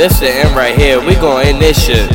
This the end right here. We gon' end this shit.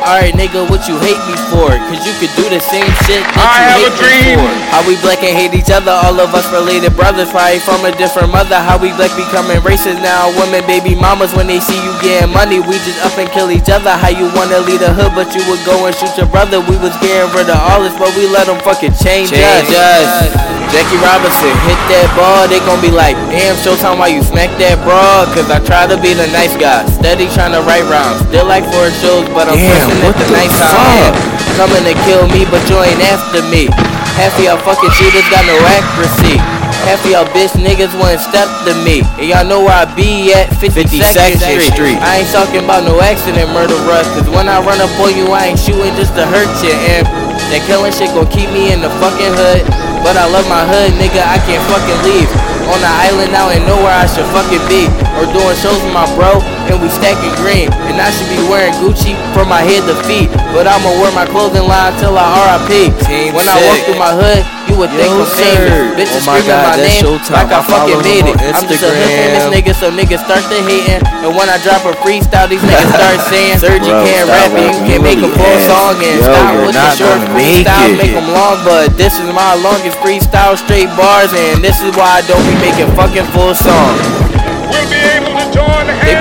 Alright, nigga, what you hate me for? Cause you could do the same shit that I have you a hate dream. me for. How we black and hate each other, all of us related brothers, probably from a different mother. How we black becoming racist now, women, baby mamas, when they see you getting money, we just up and kill each other. How you wanna lead a hood, but you would go and shoot your brother. We was getting rid of all this, but we let them fucking change, Change us. Jackie Robinson hit that ball, they gon' be like, damn, Showtime, why you smack that broad? Cause I try to be the nice guy, steady trying to write rhymes. Still like four shows, but I'm Damn, pushing at the the night time. Coming to kill me, but you ain't after me. Half of y'all fucking shooters got no accuracy. Half of y'all bitch niggas wouldn't step to me. And y'all know where I be at 52nd 52nd Street. Street. I ain't talking about no accident murder rush. Cause when I run up on you, I ain't shooting just to hurt you. And that killing shit gon' keep me in the fucking hood. But I love my hood, nigga, I can't fucking leave. On the island now and know where I should fucking be. Or doing shows with my bro, and we stacking green. And I should be wearing Gucci from my head to feet. But I'ma wear my clothing line till I RIP. Team when I walk through my hood, you would think Yo, I'm famous. Bitches Oh my screaming God, my name like I I fucking made it. I'm just a famous nigga, so niggas start to hating. And when I drop a freestyle, these niggas start saying, Sergi Bro, can't rap and you rapping. can You make a full song and Yo, stop with the short freestyle, it. make them long. But this is my longest freestyle, straight bars, and this is why I don't be making fucking full songs.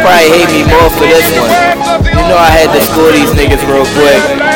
Probably hate me more for this one. You know I had to school these niggas real quick.